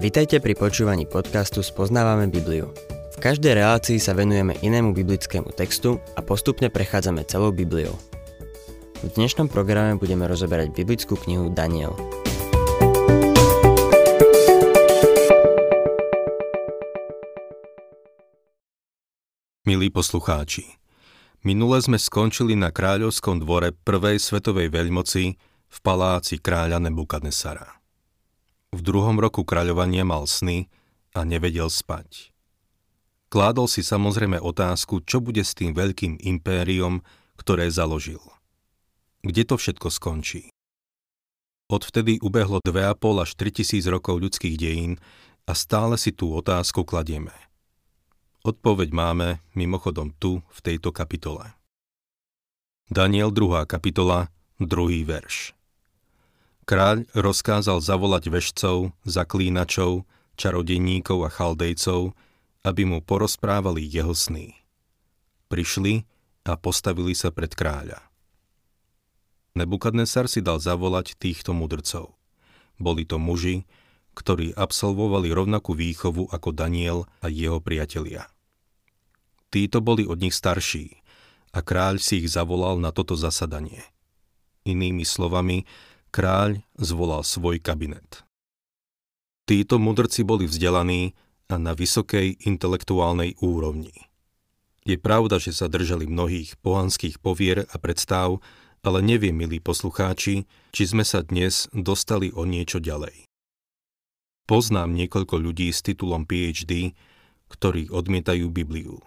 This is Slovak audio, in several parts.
Vitajte pri počúvaní podcastu Spoznávame Bibliu. V každej relácii sa venujeme inému biblickému textu a postupne prechádzame celou Bibliou. V dnešnom programe budeme rozoberať biblickú knihu Daniel. Milí poslucháči, minule sme skončili na kráľovskom dvore prvej svetovej veľmoci v paláci kráľa Nebukadnesara. V druhom roku kráľovania mal sny a nevedel spať. Kládol si samozrejme otázku, čo bude s tým veľkým impériom, ktoré založil. Kde to všetko skončí? Odvtedy ubehlo 2,5 až 3 tisíc rokov ľudských dejín a stále si tú otázku kladieme. Odpoveď máme mimochodom tu, v tejto kapitole. Daniel 2. kapitola, 2. verš. Kráľ rozkázal zavolať vešcov, zaklínačov, čarodejníkov a chaldejcov, aby mu porozprávali jeho sny. Prišli a postavili sa pred kráľa. Nebukadnesar si dal zavolať týchto mudrcov. Boli to muži, ktorí absolvovali rovnakú výchovu ako Daniel a jeho priatelia. Títo boli od nich starší a kráľ si ich zavolal na toto zasadanie. Inými slovami, kráľ zvolal svoj kabinet. Títo mudrci boli vzdelaní a na vysokej intelektuálnej úrovni. Je pravda, že sa držali mnohých pohanských povier a predstav, ale neviem, milí poslucháči, či sme sa dnes dostali o niečo ďalej. Poznám niekoľko ľudí s titulom PhD, ktorí odmietajú Bibliu.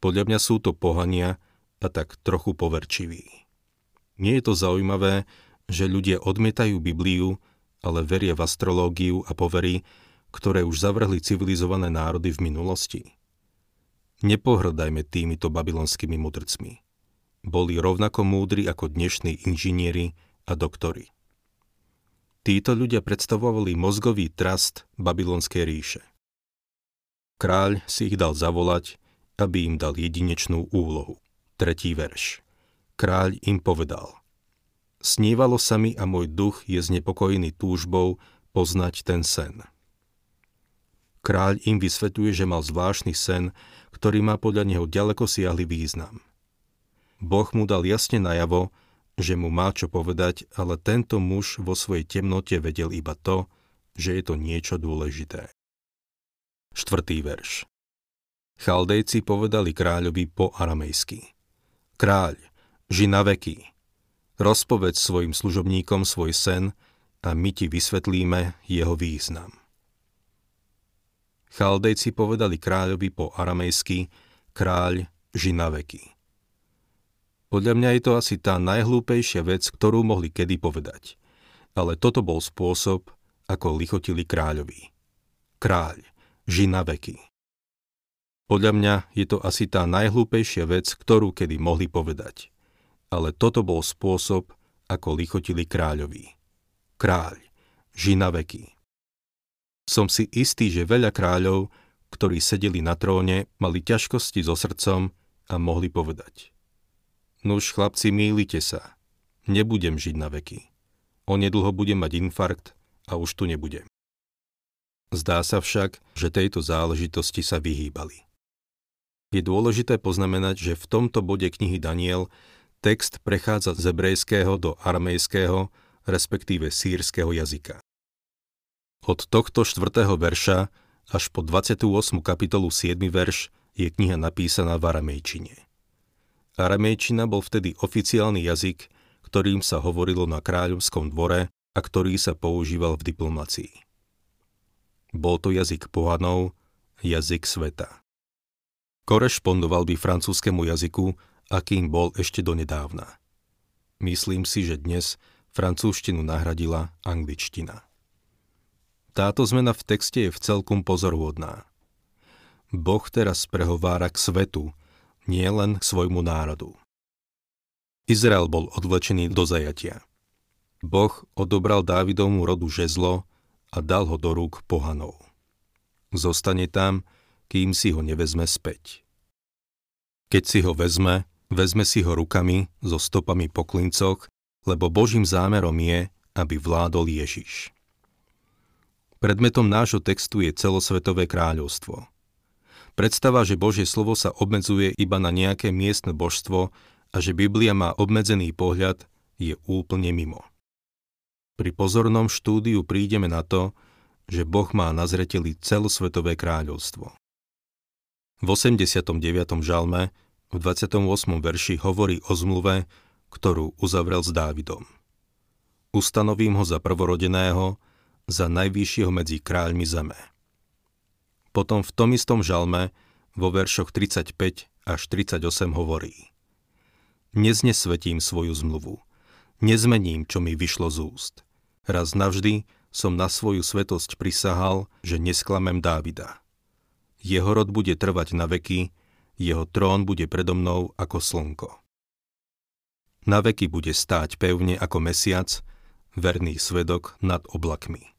Podľa mňa sú to pohania a tak trochu poverčiví. Nie je to zaujímavé, že ľudia odmietajú Bibliu, ale veria v astrológiu a povery, ktoré už zavrhli civilizované národy v minulosti? Nepohrdajme týmito babylonskými mudrcmi. Boli rovnako múdri ako dnešní inžinieri a doktori. Títo ľudia predstavovali mozgový trast babylonskej ríše. Kráľ si ich dal zavolať, aby im dal jedinečnú úlohu. Tretí verš. Kráľ im povedal – Snívalo sa mi a môj duch je znepokojený túžbou poznať ten sen. Kráľ im vysvetľuje, že mal zvláštny sen, ktorý má podľa neho ďaleko siahly význam. Boh mu dal jasne najavo, že mu má čo povedať, ale tento muž vo svojej temnote vedel iba to, že je to niečo dôležité. Štvrtý verš Chaldejci povedali kráľovi po aramejsky. Kráľ, ži na veky, Rozpovedz svojim služobníkom svoj sen a my ti vysvetlíme jeho význam. Chaldejci povedali kráľovi po aramejsky kráľ žinaveky. Podľa mňa je to asi tá najhlúpejšia vec, ktorú mohli kedy povedať. Ale toto bol spôsob, ako lichotili kráľovi. Kráľ, žinaveky. Podľa mňa je to asi tá najhlúpejšia vec, ktorú kedy mohli povedať ale toto bol spôsob, ako lichotili kráľovi. Kráľ, žina veky. Som si istý, že veľa kráľov, ktorí sedeli na tróne, mali ťažkosti so srdcom a mohli povedať. Nuž, chlapci, mýlite sa. Nebudem žiť na veky. Onedlho budem mať infarkt a už tu nebudem. Zdá sa však, že tejto záležitosti sa vyhýbali. Je dôležité poznamenať, že v tomto bode knihy Daniel Text prechádza z hebrejského do aramejského, respektíve sírskeho jazyka. Od tohto 4. verša až po 28. kapitolu 7. verš je kniha napísaná v aramejčine. Aramejčina bol vtedy oficiálny jazyk, ktorým sa hovorilo na kráľovskom dvore a ktorý sa používal v diplomácii. Bol to jazyk pohanov, jazyk sveta. Korešpondoval by francúzskému jazyku akým bol ešte donedávna. Myslím si, že dnes francúzštinu nahradila angličtina. Táto zmena v texte je v celkom pozorúhodná. Boh teraz prehovára k svetu, nie len k svojmu národu. Izrael bol odvlečený do zajatia. Boh odobral Dávidovmu rodu žezlo a dal ho do rúk pohanov. Zostane tam, kým si ho nevezme späť. Keď si ho vezme, Vezme si ho rukami so stopami po klincoch, lebo Božím zámerom je, aby vládol Ježiš. Predmetom nášho textu je celosvetové kráľovstvo. Predstava, že Božie slovo sa obmedzuje iba na nejaké miestne božstvo a že Biblia má obmedzený pohľad, je úplne mimo. Pri pozornom štúdiu prídeme na to, že Boh má na zreteli celosvetové kráľovstvo. V 89. žalme v 28. verši hovorí o zmluve, ktorú uzavrel s Dávidom. Ustanovím ho za prvorodeného, za najvyššieho medzi kráľmi zeme. Potom v tom istom žalme vo veršoch 35 až 38 hovorí Neznesvetím svoju zmluvu, nezmením, čo mi vyšlo z úst. Raz navždy som na svoju svetosť prisahal, že nesklamem Dávida. Jeho rod bude trvať na veky, jeho trón bude predo mnou ako slnko. Na veky bude stáť pevne ako mesiac, verný svedok nad oblakmi.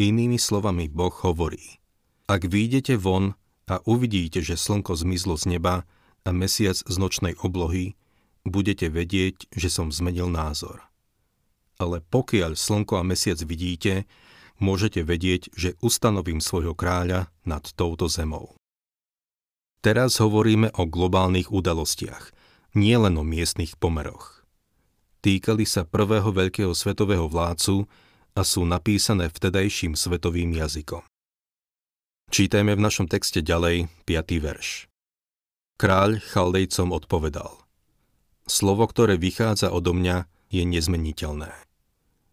Inými slovami Boh hovorí, ak výjdete von a uvidíte, že slnko zmizlo z neba a mesiac z nočnej oblohy, budete vedieť, že som zmenil názor. Ale pokiaľ slnko a mesiac vidíte, môžete vedieť, že ustanovím svojho kráľa nad touto zemou. Teraz hovoríme o globálnych udalostiach, nie len o miestnych pomeroch. Týkali sa prvého veľkého svetového vládcu, a sú napísané vtedajším svetovým jazykom. Čítajme v našom texte ďalej 5. verš. Kráľ Chaldejcom odpovedal. Slovo, ktoré vychádza odo mňa, je nezmeniteľné.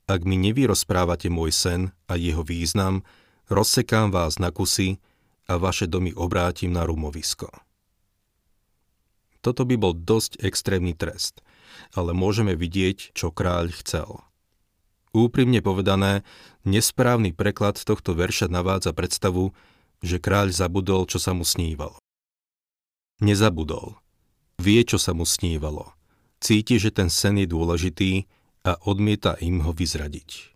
Ak mi nevyrozprávate môj sen a jeho význam, rozsekám vás na kusy a vaše domy obrátim na rumovisko. Toto by bol dosť extrémny trest, ale môžeme vidieť, čo kráľ chcel – Úprimne povedané, nesprávny preklad tohto verša navádza predstavu, že kráľ zabudol, čo sa mu snívalo. Nezabudol. Vie, čo sa mu snívalo. Cíti, že ten sen je dôležitý a odmieta im ho vyzradiť.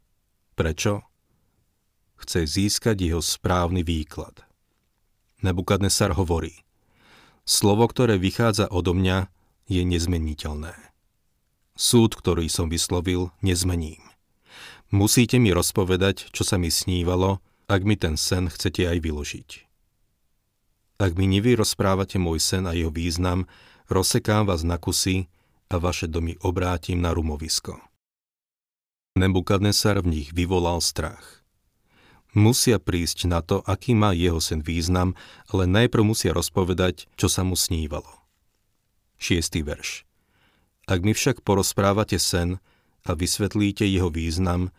Prečo? Chce získať jeho správny výklad. Nebukadnesar hovorí, slovo, ktoré vychádza odo mňa, je nezmeniteľné. Súd, ktorý som vyslovil, nezmením. Musíte mi rozpovedať, čo sa mi snívalo, ak mi ten sen chcete aj vyložiť. Ak mi nevy rozprávate môj sen a jeho význam, rozsekám vás na kusy a vaše domy obrátim na rumovisko. Nebukadnesar v nich vyvolal strach. Musia prísť na to, aký má jeho sen význam, ale najprv musia rozpovedať, čo sa mu snívalo. 6. verš. Ak mi však porozprávate sen, a vysvetlíte jeho význam,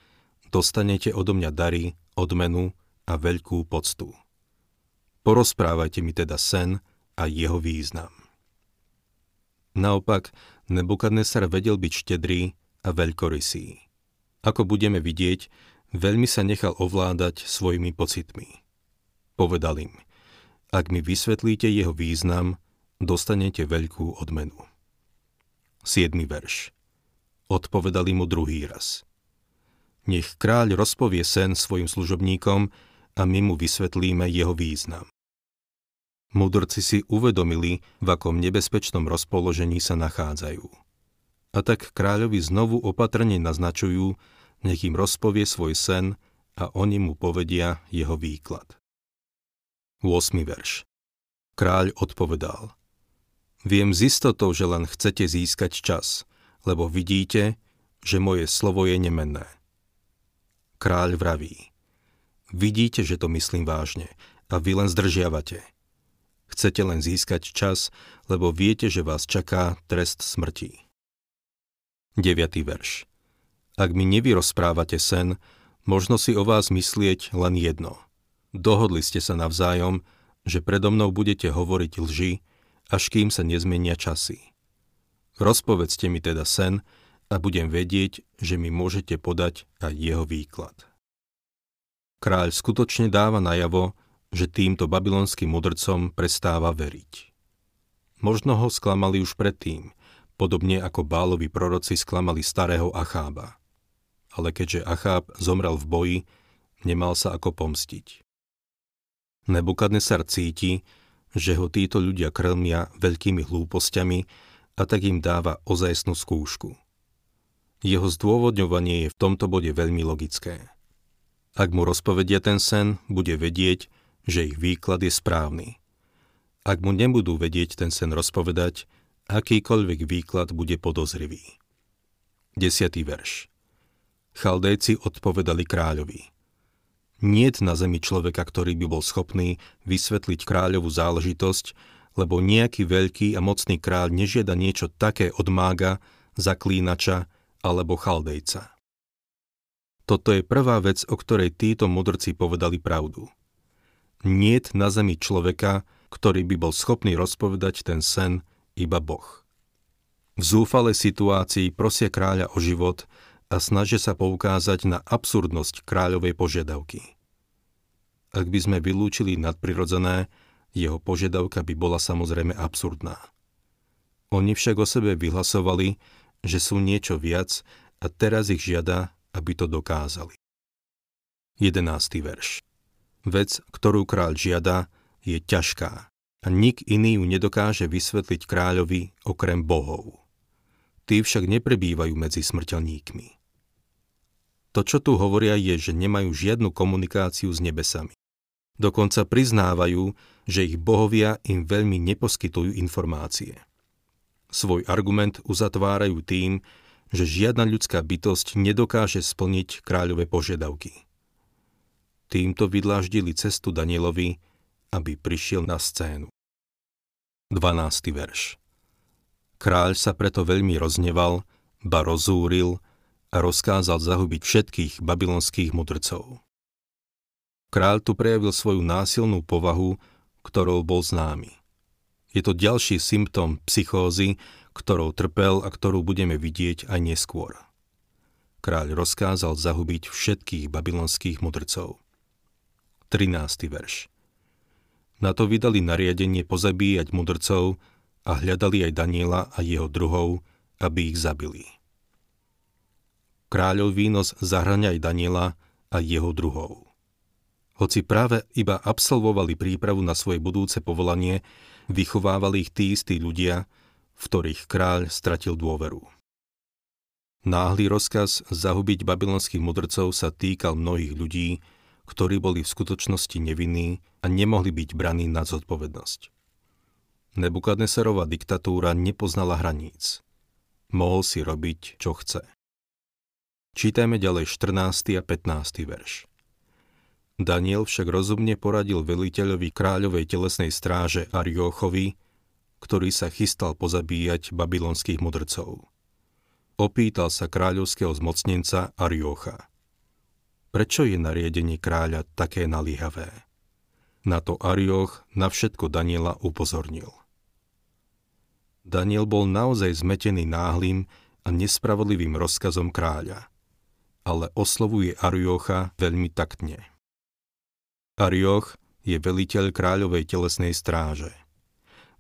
dostanete odo mňa dary, odmenu a veľkú poctu. Porozprávajte mi teda sen a jeho význam. Naopak, Nebukadnesar vedel byť štedrý a veľkorysý. Ako budeme vidieť, veľmi sa nechal ovládať svojimi pocitmi. Povedal im, ak mi vysvetlíte jeho význam, dostanete veľkú odmenu. 7. verš odpovedali mu druhý raz. Nech kráľ rozpovie sen svojim služobníkom a my mu vysvetlíme jeho význam. Mudrci si uvedomili, v akom nebezpečnom rozpoložení sa nachádzajú. A tak kráľovi znovu opatrne naznačujú, nech im rozpovie svoj sen a oni mu povedia jeho výklad. 8. verš Kráľ odpovedal Viem z istotou, že len chcete získať čas, lebo vidíte, že moje slovo je nemenné. Kráľ vraví, vidíte, že to myslím vážne a vy len zdržiavate. Chcete len získať čas, lebo viete, že vás čaká trest smrti. 9. verš Ak mi nevyrozprávate sen, možno si o vás myslieť len jedno. Dohodli ste sa navzájom, že predo mnou budete hovoriť lži, až kým sa nezmenia časy. Rozpovedzte mi teda sen a budem vedieť, že mi môžete podať aj jeho výklad. Kráľ skutočne dáva najavo, že týmto babylonským mudrcom prestáva veriť. Možno ho sklamali už predtým, podobne ako bálovi proroci sklamali starého Achába. Ale keďže Acháb zomrel v boji, nemal sa ako pomstiť. Nebukadnesar cíti, že ho títo ľudia krmia veľkými hlúpostiami a tak im dáva ozajstnú skúšku. Jeho zdôvodňovanie je v tomto bode veľmi logické. Ak mu rozpovedia ten sen, bude vedieť, že ich výklad je správny. Ak mu nebudú vedieť ten sen rozpovedať, akýkoľvek výklad bude podozrivý. 10. verš Chaldejci odpovedali kráľovi. Niet na zemi človeka, ktorý by bol schopný vysvetliť kráľovú záležitosť, lebo nejaký veľký a mocný kráľ nežiada niečo také od mága, zaklínača alebo chaldejca. Toto je prvá vec, o ktorej títo mudrci povedali pravdu. Niet na zemi človeka, ktorý by bol schopný rozpovedať ten sen, iba Boh. V zúfalej situácii prosia kráľa o život a snažia sa poukázať na absurdnosť kráľovej požiadavky. Ak by sme vylúčili nadprirodzené, jeho požiadavka by bola samozrejme absurdná. Oni však o sebe vyhlasovali, že sú niečo viac a teraz ich žiada, aby to dokázali. 11. verš Vec, ktorú kráľ žiada, je ťažká a nik iný ju nedokáže vysvetliť kráľovi okrem bohov. Tí však neprebývajú medzi smrteľníkmi. To, čo tu hovoria, je, že nemajú žiadnu komunikáciu s nebesami. Dokonca priznávajú, že ich bohovia im veľmi neposkytujú informácie. Svoj argument uzatvárajú tým, že žiadna ľudská bytosť nedokáže splniť kráľové požiadavky. Týmto vydláždili cestu Danielovi, aby prišiel na scénu. 12. verš Kráľ sa preto veľmi rozneval, ba rozúril a rozkázal zahubiť všetkých babylonských mudrcov. Kráľ tu prejavil svoju násilnú povahu, ktorou bol známy. Je to ďalší symptóm psychózy, ktorou trpel a ktorú budeme vidieť aj neskôr. Kráľ rozkázal zahubiť všetkých babylonských mudrcov. 13. verš Na to vydali nariadenie pozabíjať mudrcov a hľadali aj Daniela a jeho druhov, aby ich zabili. Kráľov výnos zahrania aj Daniela a jeho druhov. Hoci práve iba absolvovali prípravu na svoje budúce povolanie, vychovávali ich tí istí ľudia, v ktorých kráľ stratil dôveru. Náhly rozkaz zahubiť babylonských mudrcov sa týkal mnohých ľudí, ktorí boli v skutočnosti nevinní a nemohli byť braní na zodpovednosť. Nebukadneserová diktatúra nepoznala hraníc. Mohol si robiť, čo chce. Čítajme ďalej 14. a 15. verš. Daniel však rozumne poradil veliteľovi kráľovej telesnej stráže Ariochovi, ktorý sa chystal pozabíjať babylonských mudrcov. Opýtal sa kráľovského zmocnenca Ariocha. Prečo je nariadenie kráľa také naliehavé? Na to Arioch na všetko Daniela upozornil. Daniel bol naozaj zmetený náhlým a nespravodlivým rozkazom kráľa – ale oslovuje Ariocha veľmi taktne. Arioch je veliteľ kráľovej telesnej stráže.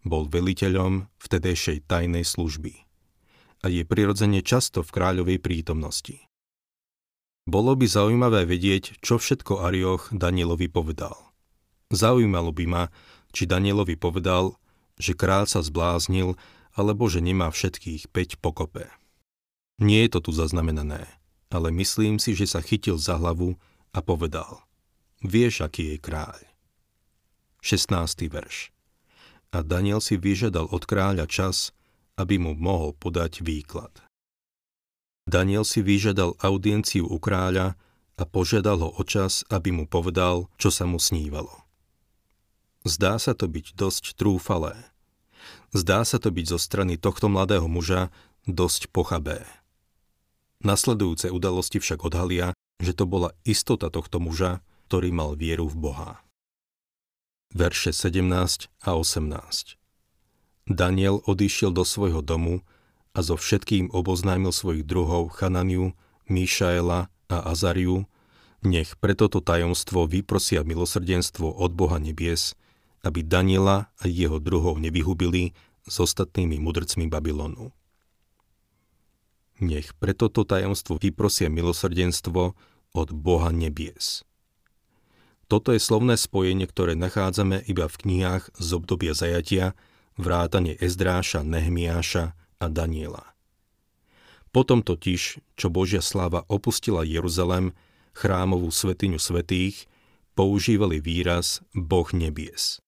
Bol veliteľom vtedejšej tajnej služby a je prirodzene často v kráľovej prítomnosti. Bolo by zaujímavé vedieť, čo všetko Arioch Danielovi povedal. Zaujímalo by ma, či Danielovi povedal, že kráľ sa zbláznil, alebo že nemá všetkých 5 pokope. Nie je to tu zaznamenané ale myslím si, že sa chytil za hlavu a povedal Vieš, aký je kráľ. 16. verš A Daniel si vyžiadal od kráľa čas, aby mu mohol podať výklad. Daniel si vyžiadal audienciu u kráľa a požiadal ho o čas, aby mu povedal, čo sa mu snívalo. Zdá sa to byť dosť trúfalé. Zdá sa to byť zo strany tohto mladého muža dosť pochabé. Nasledujúce udalosti však odhalia, že to bola istota tohto muža, ktorý mal vieru v Boha. Verše 17 a 18 Daniel odišiel do svojho domu a so všetkým oboznámil svojich druhov Chananiu, Míšaela a Azariu, nech preto to tajomstvo vyprosia milosrdenstvo od Boha nebies, aby Daniela a jeho druhov nevyhubili s ostatnými mudrcmi Babylonu. Nech preto to tajomstvo vyprosia milosrdenstvo od Boha nebies. Toto je slovné spojenie, ktoré nachádzame iba v knihách z obdobia zajatia, vrátane Ezdráša, Nehmiáša a Daniela. Potom totiž, čo Božia sláva opustila Jeruzalem, chrámovú svetiňu svetých, používali výraz Boh nebies.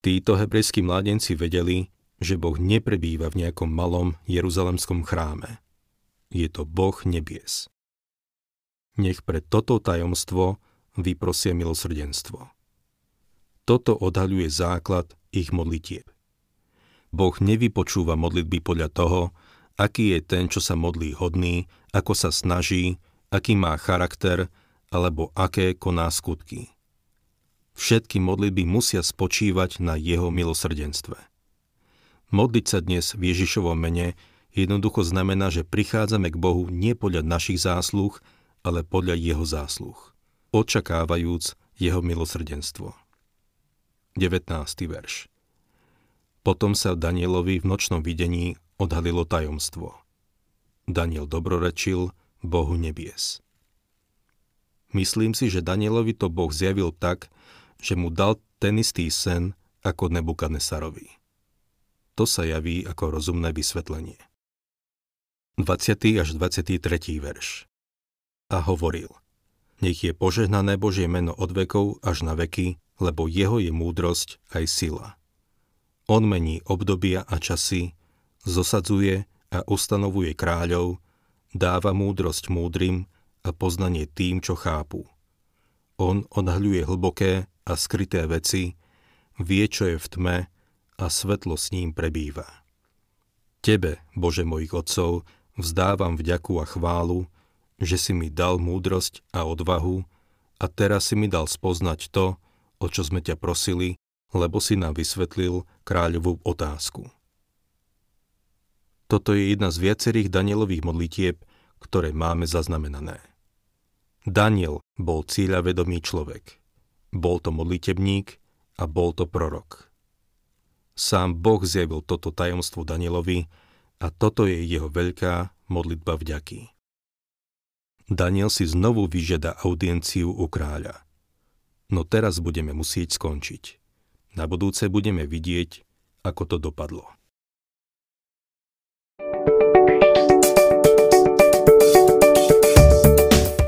Títo hebrejskí mládenci vedeli, že Boh neprebýva v nejakom malom jeruzalemskom chráme. Je to Boh nebies. Nech pre toto tajomstvo vyprosia milosrdenstvo. Toto odhaľuje základ ich modlitieb. Boh nevypočúva modlitby podľa toho, aký je ten, čo sa modlí hodný, ako sa snaží, aký má charakter alebo aké koná skutky. Všetky modlitby musia spočívať na jeho milosrdenstve. Modliť sa dnes v Ježišovom mene jednoducho znamená, že prichádzame k Bohu nie podľa našich zásluh, ale podľa jeho zásluh, očakávajúc jeho milosrdenstvo. 19. verš Potom sa Danielovi v nočnom videní odhalilo tajomstvo. Daniel dobrorečil Bohu nebies. Myslím si, že Danielovi to Boh zjavil tak, že mu dal ten istý sen ako Nebukadnesarovi. To sa javí ako rozumné vysvetlenie. 20. až 23. verš A hovoril, nech je požehnané Božie meno od vekov až na veky, lebo jeho je múdrosť aj sila. On mení obdobia a časy, zosadzuje a ustanovuje kráľov, dáva múdrosť múdrym a poznanie tým, čo chápu. On odhľuje hlboké a skryté veci, vie, čo je v tme a svetlo s ním prebýva. Tebe, Bože mojich otcov, vzdávam vďaku a chválu, že si mi dal múdrosť a odvahu a teraz si mi dal spoznať to, o čo sme ťa prosili, lebo si nám vysvetlil kráľovú otázku. Toto je jedna z viacerých Danielových modlitieb, ktoré máme zaznamenané. Daniel bol cieľavedomý človek. Bol to modlitebník a bol to prorok. Sám Boh zjavil toto tajomstvo Danielovi a toto je jeho veľká modlitba vďaky. Daniel si znovu vyžiada audienciu u kráľa. No teraz budeme musieť skončiť. Na budúce budeme vidieť, ako to dopadlo.